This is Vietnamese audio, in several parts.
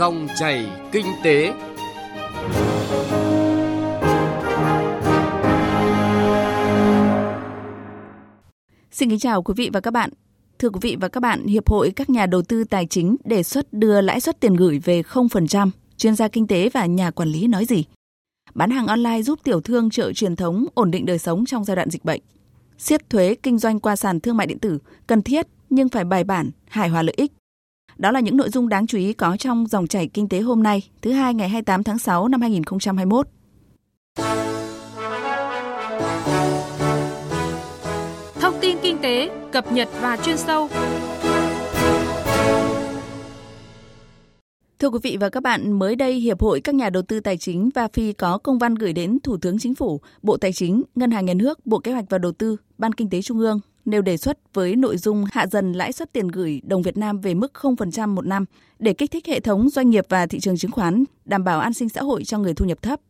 Dòng chảy kinh tế. Xin kính chào quý vị và các bạn. Thưa quý vị và các bạn, Hiệp hội các nhà đầu tư tài chính đề xuất đưa lãi suất tiền gửi về 0%. Chuyên gia kinh tế và nhà quản lý nói gì? Bán hàng online giúp tiểu thương chợ truyền thống ổn định đời sống trong giai đoạn dịch bệnh. Siết thuế kinh doanh qua sàn thương mại điện tử cần thiết nhưng phải bài bản, hài hòa lợi ích. Đó là những nội dung đáng chú ý có trong dòng chảy kinh tế hôm nay, thứ hai ngày 28 tháng 6 năm 2021. Thông tin kinh tế, cập nhật và chuyên sâu. Thưa quý vị và các bạn, mới đây Hiệp hội các nhà đầu tư tài chính và phi có công văn gửi đến Thủ tướng Chính phủ, Bộ Tài chính, Ngân hàng Nhà nước, Bộ Kế hoạch và Đầu tư, Ban Kinh tế Trung ương nêu đề xuất với nội dung hạ dần lãi suất tiền gửi đồng Việt Nam về mức 0% một năm để kích thích hệ thống doanh nghiệp và thị trường chứng khoán, đảm bảo an sinh xã hội cho người thu nhập thấp.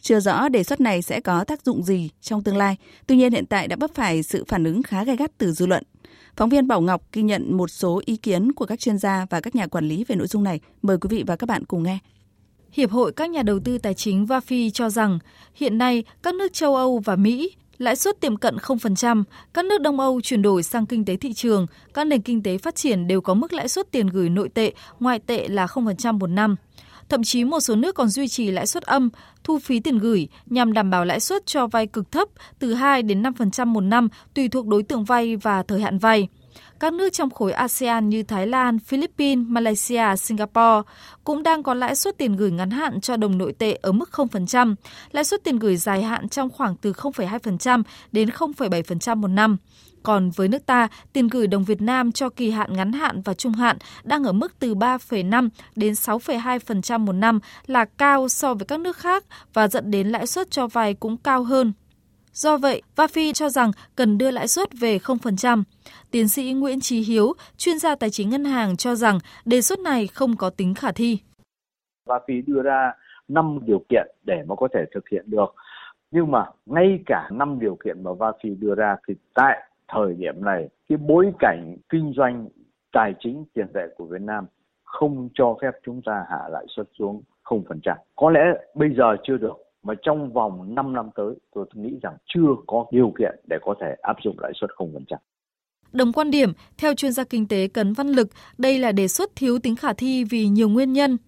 Chưa rõ đề xuất này sẽ có tác dụng gì trong tương lai, tuy nhiên hiện tại đã vấp phải sự phản ứng khá gay gắt từ dư luận. Phóng viên Bảo Ngọc ghi nhận một số ý kiến của các chuyên gia và các nhà quản lý về nội dung này. Mời quý vị và các bạn cùng nghe. Hiệp hội các nhà đầu tư tài chính VAFI cho rằng hiện nay các nước châu Âu và Mỹ lãi suất tiềm cận 0%, các nước Đông Âu chuyển đổi sang kinh tế thị trường, các nền kinh tế phát triển đều có mức lãi suất tiền gửi nội tệ, ngoại tệ là 0% một năm. Thậm chí một số nước còn duy trì lãi suất âm, thu phí tiền gửi nhằm đảm bảo lãi suất cho vay cực thấp từ 2 đến 5% một năm tùy thuộc đối tượng vay và thời hạn vay. Các nước trong khối ASEAN như Thái Lan, Philippines, Malaysia, Singapore cũng đang có lãi suất tiền gửi ngắn hạn cho đồng nội tệ ở mức 0%, lãi suất tiền gửi dài hạn trong khoảng từ 0,2% đến 0,7% một năm. Còn với nước ta, tiền gửi đồng Việt Nam cho kỳ hạn ngắn hạn và trung hạn đang ở mức từ 3,5 đến 6,2% một năm là cao so với các nước khác và dẫn đến lãi suất cho vay cũng cao hơn. Do vậy, VAFI cho rằng cần đưa lãi suất về 0%. Tiến sĩ Nguyễn Trí Hiếu, chuyên gia tài chính ngân hàng cho rằng đề xuất này không có tính khả thi. VAFI đưa ra 5 điều kiện để mà có thể thực hiện được. Nhưng mà ngay cả 5 điều kiện mà VAFI đưa ra thì tại thời điểm này cái bối cảnh kinh doanh tài chính tiền tệ của Việt Nam không cho phép chúng ta hạ lãi suất xuống 0%. Có lẽ bây giờ chưa được mà trong vòng 5 năm tới tôi nghĩ rằng chưa có điều kiện để có thể áp dụng lãi suất 0%. Đồng quan điểm, theo chuyên gia kinh tế Cấn Văn Lực, đây là đề xuất thiếu tính khả thi vì nhiều nguyên nhân.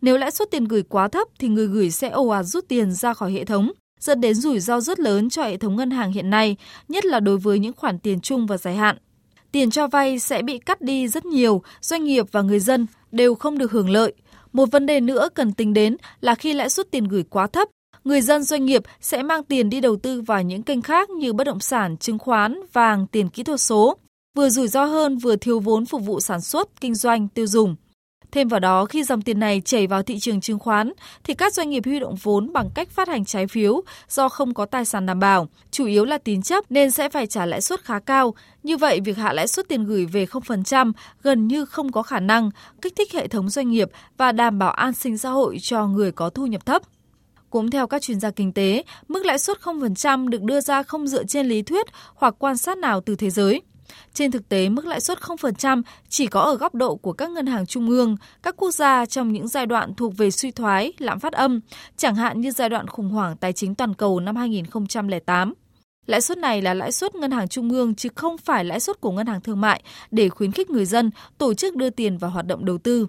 Nếu lãi suất tiền gửi quá thấp thì người gửi sẽ ồ ạt rút tiền ra khỏi hệ thống, dẫn đến rủi ro rất lớn cho hệ thống ngân hàng hiện nay, nhất là đối với những khoản tiền chung và dài hạn. Tiền cho vay sẽ bị cắt đi rất nhiều, doanh nghiệp và người dân đều không được hưởng lợi. Một vấn đề nữa cần tính đến là khi lãi suất tiền gửi quá thấp, người dân doanh nghiệp sẽ mang tiền đi đầu tư vào những kênh khác như bất động sản, chứng khoán, vàng, tiền kỹ thuật số, vừa rủi ro hơn vừa thiếu vốn phục vụ sản xuất, kinh doanh, tiêu dùng. Thêm vào đó, khi dòng tiền này chảy vào thị trường chứng khoán, thì các doanh nghiệp huy động vốn bằng cách phát hành trái phiếu do không có tài sản đảm bảo, chủ yếu là tín chấp nên sẽ phải trả lãi suất khá cao. Như vậy, việc hạ lãi suất tiền gửi về 0% gần như không có khả năng kích thích hệ thống doanh nghiệp và đảm bảo an sinh xã hội cho người có thu nhập thấp. Cũng theo các chuyên gia kinh tế, mức lãi suất 0% được đưa ra không dựa trên lý thuyết hoặc quan sát nào từ thế giới. Trên thực tế, mức lãi suất 0% chỉ có ở góc độ của các ngân hàng trung ương, các quốc gia trong những giai đoạn thuộc về suy thoái, lạm phát âm, chẳng hạn như giai đoạn khủng hoảng tài chính toàn cầu năm 2008. Lãi suất này là lãi suất ngân hàng trung ương chứ không phải lãi suất của ngân hàng thương mại để khuyến khích người dân tổ chức đưa tiền vào hoạt động đầu tư.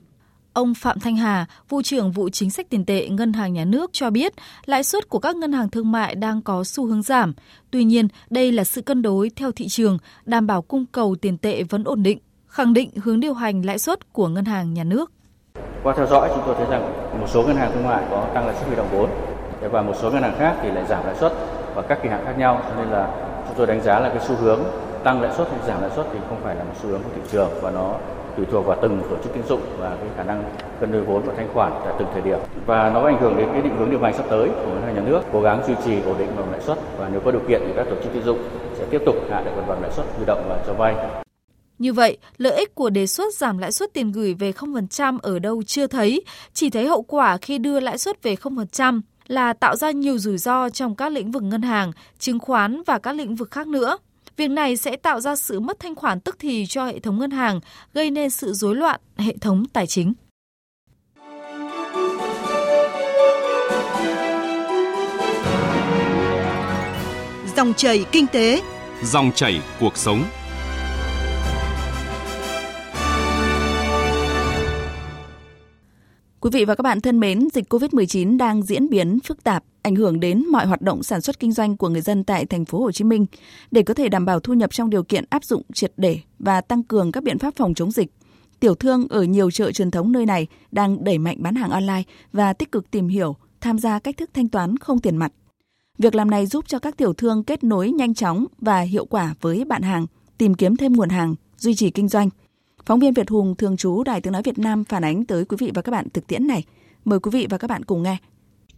Ông Phạm Thanh Hà, vụ trưởng vụ chính sách tiền tệ Ngân hàng Nhà nước cho biết lãi suất của các ngân hàng thương mại đang có xu hướng giảm. Tuy nhiên, đây là sự cân đối theo thị trường, đảm bảo cung cầu tiền tệ vẫn ổn định, khẳng định hướng điều hành lãi suất của Ngân hàng Nhà nước. Qua theo dõi, chúng tôi thấy rằng một số ngân hàng thương mại có tăng lãi suất huy động vốn và một số ngân hàng khác thì lại giảm lãi suất và các kỳ hạn khác nhau. Cho nên là chúng tôi đánh giá là cái xu hướng tăng lãi suất hay giảm lãi suất thì không phải là một xu hướng của thị trường và nó tùy thuộc vào từng tổ chức tín dụng và cái khả năng cân đối vốn và thanh khoản tại từng thời điểm và nó có ảnh hưởng đến cái định hướng điều hành sắp tới của ngân hàng nhà nước cố gắng duy trì ổn định bằng lãi suất và nếu có điều kiện thì các tổ chức tín dụng sẽ tiếp tục hạ được bằng lãi suất huy động và cho vay như vậy, lợi ích của đề xuất giảm lãi suất tiền gửi về 0% ở đâu chưa thấy, chỉ thấy hậu quả khi đưa lãi suất về 0% là tạo ra nhiều rủi ro trong các lĩnh vực ngân hàng, chứng khoán và các lĩnh vực khác nữa. Việc này sẽ tạo ra sự mất thanh khoản tức thì cho hệ thống ngân hàng, gây nên sự rối loạn hệ thống tài chính. Dòng chảy kinh tế, dòng chảy cuộc sống. Quý vị và các bạn thân mến, dịch COVID-19 đang diễn biến phức tạp, ảnh hưởng đến mọi hoạt động sản xuất kinh doanh của người dân tại thành phố Hồ Chí Minh. Để có thể đảm bảo thu nhập trong điều kiện áp dụng triệt để và tăng cường các biện pháp phòng chống dịch, tiểu thương ở nhiều chợ truyền thống nơi này đang đẩy mạnh bán hàng online và tích cực tìm hiểu, tham gia cách thức thanh toán không tiền mặt. Việc làm này giúp cho các tiểu thương kết nối nhanh chóng và hiệu quả với bạn hàng, tìm kiếm thêm nguồn hàng, duy trì kinh doanh. Phóng viên Việt Hùng thường trú Đài Tiếng Nói Việt Nam phản ánh tới quý vị và các bạn thực tiễn này. Mời quý vị và các bạn cùng nghe.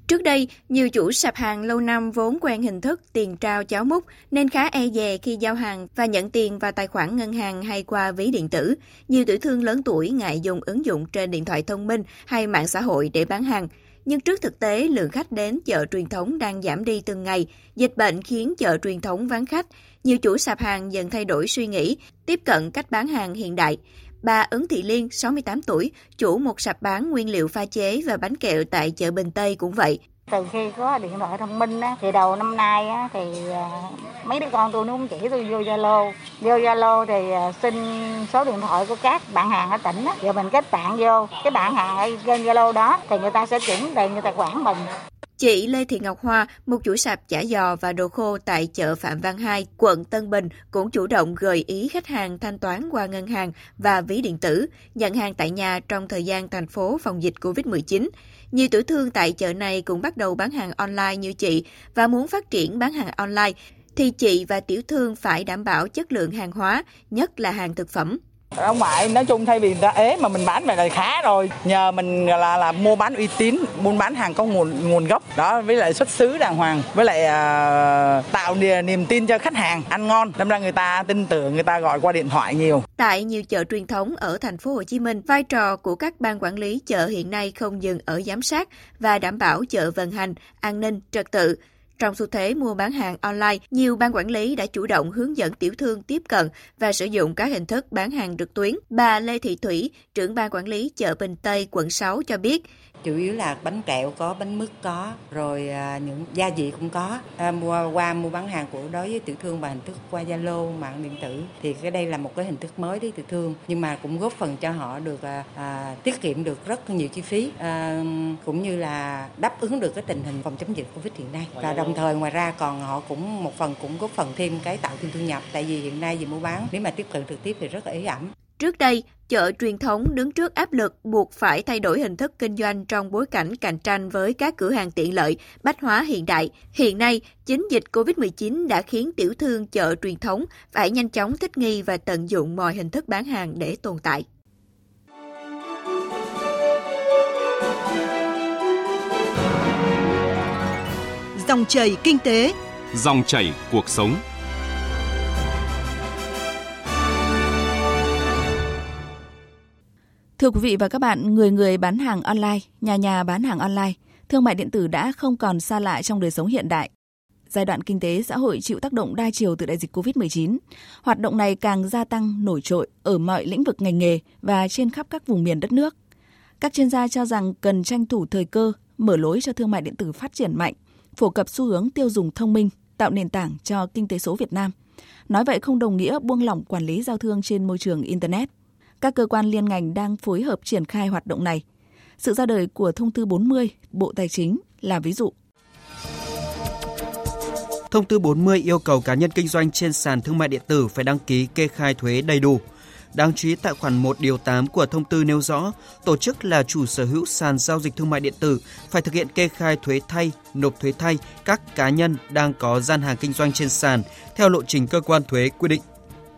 Trước đây, nhiều chủ sạp hàng lâu năm vốn quen hình thức tiền trao cháo múc nên khá e dè khi giao hàng và nhận tiền vào tài khoản ngân hàng hay qua ví điện tử. Nhiều tiểu thương lớn tuổi ngại dùng ứng dụng trên điện thoại thông minh hay mạng xã hội để bán hàng. Nhưng trước thực tế, lượng khách đến chợ truyền thống đang giảm đi từng ngày. Dịch bệnh khiến chợ truyền thống vắng khách. Nhiều chủ sạp hàng dần thay đổi suy nghĩ, tiếp cận cách bán hàng hiện đại. Bà Ấn Thị Liên, 68 tuổi, chủ một sạp bán nguyên liệu pha chế và bánh kẹo tại chợ Bình Tây cũng vậy. Từ khi có điện thoại thông minh á, thì đầu năm nay á, thì à, mấy đứa con tôi nó cũng chỉ tôi vô Zalo. Vô Zalo thì à, xin số điện thoại của các bạn hàng ở tỉnh á. Giờ mình kết bạn vô cái bạn hàng ở trên Zalo đó thì người ta sẽ chuyển tiền người tài khoản mình. Chị Lê Thị Ngọc Hoa, một chủ sạp chả giò và đồ khô tại chợ Phạm Văn Hai, quận Tân Bình, cũng chủ động gợi ý khách hàng thanh toán qua ngân hàng và ví điện tử, nhận hàng tại nhà trong thời gian thành phố phòng dịch COVID-19. Nhiều tiểu thương tại chợ này cũng bắt đầu bán hàng online như chị và muốn phát triển bán hàng online thì chị và tiểu thương phải đảm bảo chất lượng hàng hóa, nhất là hàng thực phẩm ông ngoại nói chung thay vì người ta ế mà mình bán về là khá rồi. Nhờ mình là là mua bán uy tín, buôn bán hàng có nguồn nguồn gốc đó với lại xuất xứ đàng hoàng, với lại uh, tạo niềm tin cho khách hàng ăn ngon. Đâm ra người ta tin tưởng, người ta gọi qua điện thoại nhiều. Tại nhiều chợ truyền thống ở thành phố Hồ Chí Minh, vai trò của các ban quản lý chợ hiện nay không dừng ở giám sát và đảm bảo chợ vận hành, an ninh, trật tự trong xu thế mua bán hàng online, nhiều ban quản lý đã chủ động hướng dẫn tiểu thương tiếp cận và sử dụng các hình thức bán hàng trực tuyến. Bà Lê Thị Thủy, trưởng ban quản lý chợ Bình Tây, quận 6 cho biết, chủ yếu là bánh kẹo có bánh mứt có rồi à, những gia vị cũng có. À, mua qua mua bán hàng của đối với tiểu thương bằng hình thức qua zalo mạng điện tử. Thì cái đây là một cái hình thức mới đấy tiểu thương nhưng mà cũng góp phần cho họ được à, à, tiết kiệm được rất nhiều chi phí à, cũng như là đáp ứng được cái tình hình phòng chống dịch covid hiện nay. Và đồng thời ngoài ra còn họ cũng một phần cũng góp phần thêm cái tạo thêm thu nhập. Tại vì hiện nay vì mua bán nếu mà tiếp cận trực tiếp thì rất là ế ẩm. Trước đây, chợ truyền thống đứng trước áp lực buộc phải thay đổi hình thức kinh doanh trong bối cảnh cạnh tranh với các cửa hàng tiện lợi, bách hóa hiện đại. Hiện nay, chính dịch COVID-19 đã khiến tiểu thương chợ truyền thống phải nhanh chóng thích nghi và tận dụng mọi hình thức bán hàng để tồn tại. Dòng chảy kinh tế, dòng chảy cuộc sống. Thưa quý vị và các bạn, người người bán hàng online, nhà nhà bán hàng online, thương mại điện tử đã không còn xa lạ trong đời sống hiện đại. Giai đoạn kinh tế xã hội chịu tác động đa chiều từ đại dịch COVID-19, hoạt động này càng gia tăng nổi trội ở mọi lĩnh vực ngành nghề và trên khắp các vùng miền đất nước. Các chuyên gia cho rằng cần tranh thủ thời cơ, mở lối cho thương mại điện tử phát triển mạnh, phổ cập xu hướng tiêu dùng thông minh, tạo nền tảng cho kinh tế số Việt Nam. Nói vậy không đồng nghĩa buông lỏng quản lý giao thương trên môi trường Internet – các cơ quan liên ngành đang phối hợp triển khai hoạt động này. Sự ra đời của Thông tư 40 Bộ Tài chính là ví dụ. Thông tư 40 yêu cầu cá nhân kinh doanh trên sàn thương mại điện tử phải đăng ký kê khai thuế đầy đủ. Đáng chú ý tại khoản 1 điều 8 của thông tư nêu rõ, tổ chức là chủ sở hữu sàn giao dịch thương mại điện tử phải thực hiện kê khai thuế thay, nộp thuế thay các cá nhân đang có gian hàng kinh doanh trên sàn theo lộ trình cơ quan thuế quy định.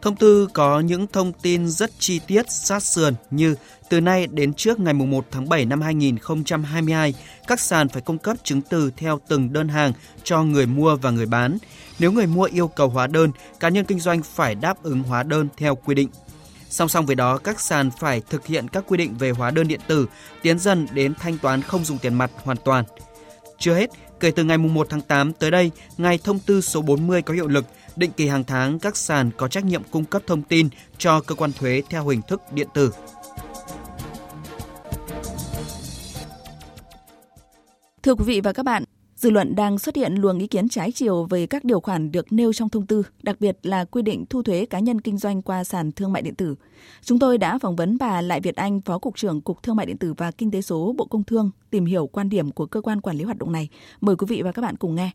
Thông tư có những thông tin rất chi tiết sát sườn như từ nay đến trước ngày 1 tháng 7 năm 2022, các sàn phải cung cấp chứng từ theo từng đơn hàng cho người mua và người bán. Nếu người mua yêu cầu hóa đơn, cá nhân kinh doanh phải đáp ứng hóa đơn theo quy định. Song song với đó, các sàn phải thực hiện các quy định về hóa đơn điện tử, tiến dần đến thanh toán không dùng tiền mặt hoàn toàn. Chưa hết, kể từ ngày 1 tháng 8 tới đây, ngày thông tư số 40 có hiệu lực, định kỳ hàng tháng các sàn có trách nhiệm cung cấp thông tin cho cơ quan thuế theo hình thức điện tử. Thưa quý vị và các bạn, Dư luận đang xuất hiện luồng ý kiến trái chiều về các điều khoản được nêu trong thông tư, đặc biệt là quy định thu thuế cá nhân kinh doanh qua sàn thương mại điện tử. Chúng tôi đã phỏng vấn bà Lại Việt Anh, Phó Cục trưởng Cục Thương mại điện tử và Kinh tế số Bộ Công Thương tìm hiểu quan điểm của cơ quan quản lý hoạt động này. Mời quý vị và các bạn cùng nghe.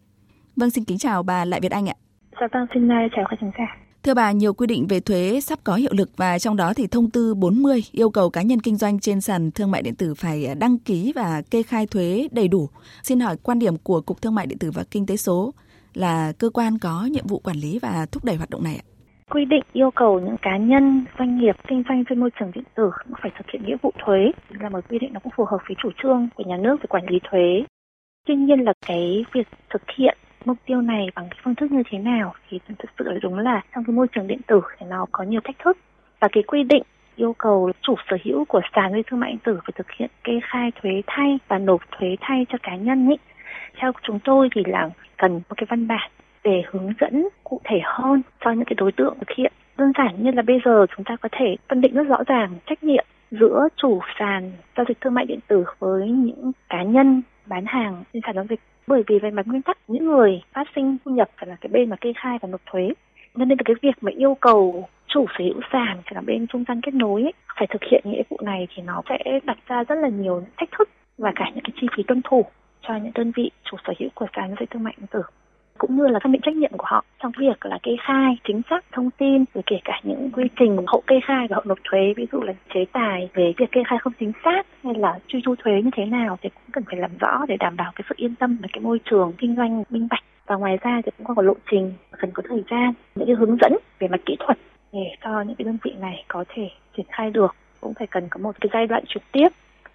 Vâng, xin kính chào bà Lại Việt Anh ạ. Dạ vâng, xin chào các khán giả. Thưa bà, nhiều quy định về thuế sắp có hiệu lực và trong đó thì thông tư 40 yêu cầu cá nhân kinh doanh trên sàn thương mại điện tử phải đăng ký và kê khai thuế đầy đủ. Xin hỏi quan điểm của Cục Thương mại điện tử và Kinh tế số là cơ quan có nhiệm vụ quản lý và thúc đẩy hoạt động này ạ. Quy định yêu cầu những cá nhân, doanh nghiệp kinh doanh trên môi trường điện tử phải thực hiện nghĩa vụ thuế là một quy định nó cũng phù hợp với chủ trương của nhà nước về quản lý thuế. Tuy nhiên là cái việc thực hiện mục tiêu này bằng cái phương thức như thế nào thì thực sự là đúng là trong cái môi trường điện tử thì nó có nhiều thách thức và cái quy định, yêu cầu chủ sở hữu của sàn giao thương mại điện tử phải thực hiện kê khai thuế thay và nộp thuế thay cho cá nhân ấy. Theo chúng tôi thì là cần một cái văn bản để hướng dẫn cụ thể hơn cho những cái đối tượng thực hiện. Đơn giản như là bây giờ chúng ta có thể phân định rất rõ ràng trách nhiệm giữa chủ sàn giao dịch thương mại điện tử với những cá nhân bán hàng trên sàn giao dịch bởi vì về mặt nguyên tắc những người phát sinh thu nhập phải là cái bên mà kê khai và nộp thuế. Nên nên cái việc mà yêu cầu chủ sở hữu sàn phải là bên trung gian kết nối ấy, phải thực hiện nghĩa vụ này thì nó sẽ đặt ra rất là nhiều thách thức và cả những cái chi phí tuân thủ cho những đơn vị chủ sở hữu của sàn giao dịch thương mại điện tử cũng như là xác định trách nhiệm của họ trong việc là kê khai chính xác thông tin, rồi kể cả những quy trình hậu kê khai và hậu nộp thuế, ví dụ là chế tài về việc kê khai không chính xác hay là truy thu thuế như thế nào thì cũng cần phải làm rõ để đảm bảo cái sự yên tâm về cái môi trường kinh doanh minh bạch. Và ngoài ra thì cũng có một lộ trình cần có thời gian, những cái hướng dẫn về mặt kỹ thuật để cho những cái đơn vị này có thể triển khai được. Cũng phải cần có một cái giai đoạn trực tiếp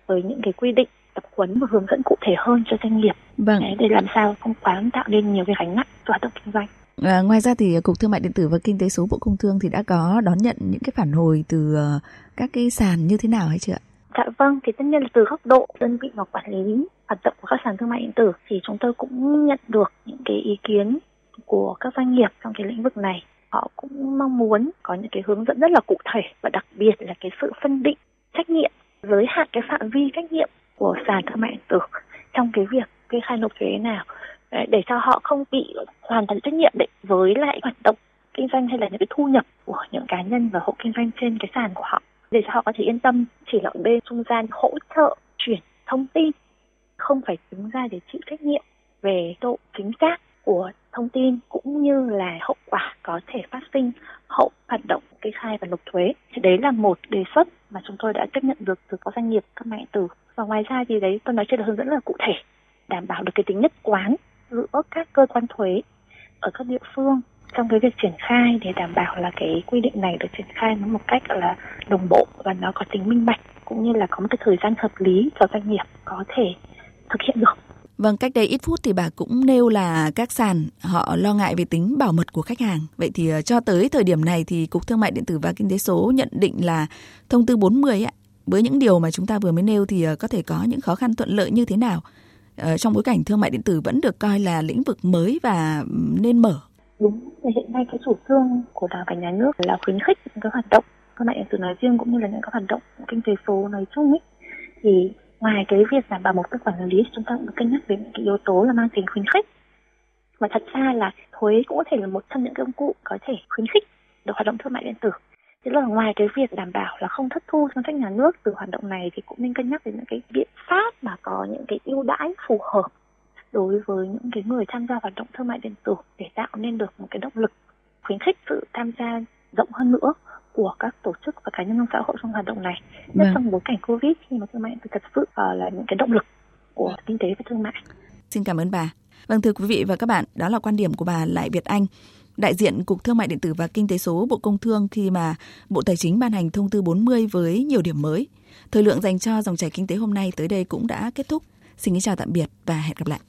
với những cái quy định tập huấn và hướng dẫn cụ thể hơn cho doanh nghiệp vâng. để làm sao không quá tạo nên nhiều cái gánh nặng cho hoạt động kinh doanh. À, ngoài ra thì cục thương mại điện tử và kinh tế số bộ công thương thì đã có đón nhận những cái phản hồi từ uh, các cái sàn như thế nào hay chưa ạ? Dạ vâng, thì tất nhiên là từ góc độ đơn vị mà quản lý hoạt động của các sàn thương mại điện tử thì chúng tôi cũng nhận được những cái ý kiến của các doanh nghiệp trong cái lĩnh vực này. Họ cũng mong muốn có những cái hướng dẫn rất là cụ thể và đặc biệt là cái sự phân định trách nhiệm giới hạn cái phạm vi trách nhiệm của sàn thương mại điện tử trong cái việc kê khai nộp thuế nào. Để cho họ không bị hoàn toàn trách nhiệm định với lại hoạt động kinh doanh hay là những cái thu nhập của những cá nhân và hộ kinh doanh trên cái sàn của họ. Để cho họ có thể yên tâm, chỉ là bên trung gian hỗ trợ, chuyển thông tin, không phải đứng ra để chịu trách nhiệm về độ chính xác của thông tin cũng như là hậu quả có thể phát sinh, hậu hoạt động kê khai và nộp thuế thì đấy là một đề xuất mà chúng tôi đã tiếp nhận được từ các doanh nghiệp, các mạng tử và ngoài ra thì đấy, tôi nói trên là hướng dẫn là cụ thể, đảm bảo được cái tính nhất quán giữa các cơ quan thuế ở các địa phương trong cái việc triển khai để đảm bảo là cái quy định này được triển khai nó một cách là, đồng bộ và nó có tính minh bạch, cũng như là có một cái thời gian hợp lý cho doanh nghiệp có thể thực hiện được. Vâng, cách đây ít phút thì bà cũng nêu là các sàn họ lo ngại về tính bảo mật của khách hàng. Vậy thì ờ, cho tới thời điểm này thì Cục Thương mại điện tử và Kinh tế số nhận định là thông tư 40 ạ, với những điều mà chúng ta vừa mới nêu thì ờ, có thể có những khó khăn thuận lợi như thế nào ờ, trong bối cảnh thương mại điện tử vẫn được coi là lĩnh vực mới và nên mở. Đúng, hiện nay cái chủ trương của đảng và nhà nước là khuyến khích những cái hoạt động thương mại điện tử nói riêng cũng như là những cái hoạt động kinh tế số nói chung ấy thì ngoài cái việc đảm bảo một cái quản lý, chúng ta cũng cân nhắc đến những cái yếu tố là mang tính khuyến khích. Và thật ra là thuế cũng có thể là một trong những công cụ có thể khuyến khích được hoạt động thương mại điện tử. Thế là ngoài cái việc đảm bảo là không thất thu ngân sách nhà nước từ hoạt động này thì cũng nên cân nhắc đến những cái biện pháp mà có những cái ưu đãi phù hợp đối với những cái người tham gia hoạt động thương mại điện tử để tạo nên được một cái động lực khuyến khích sự tham gia rộng hơn nữa của các tổ chức và cá nhân trong xã hội trong hoạt động này nhất vâng. trong bối cảnh covid khi mà thương mại điện tử thật sự uh, là những cái động lực của kinh tế và thương mại. Xin cảm ơn bà. Vâng thưa quý vị và các bạn, đó là quan điểm của bà Lại Việt Anh, đại diện Cục Thương mại điện tử và Kinh tế số Bộ Công Thương khi mà Bộ Tài chính ban hành thông tư 40 với nhiều điểm mới. Thời lượng dành cho dòng chảy kinh tế hôm nay tới đây cũng đã kết thúc. Xin kính chào tạm biệt và hẹn gặp lại.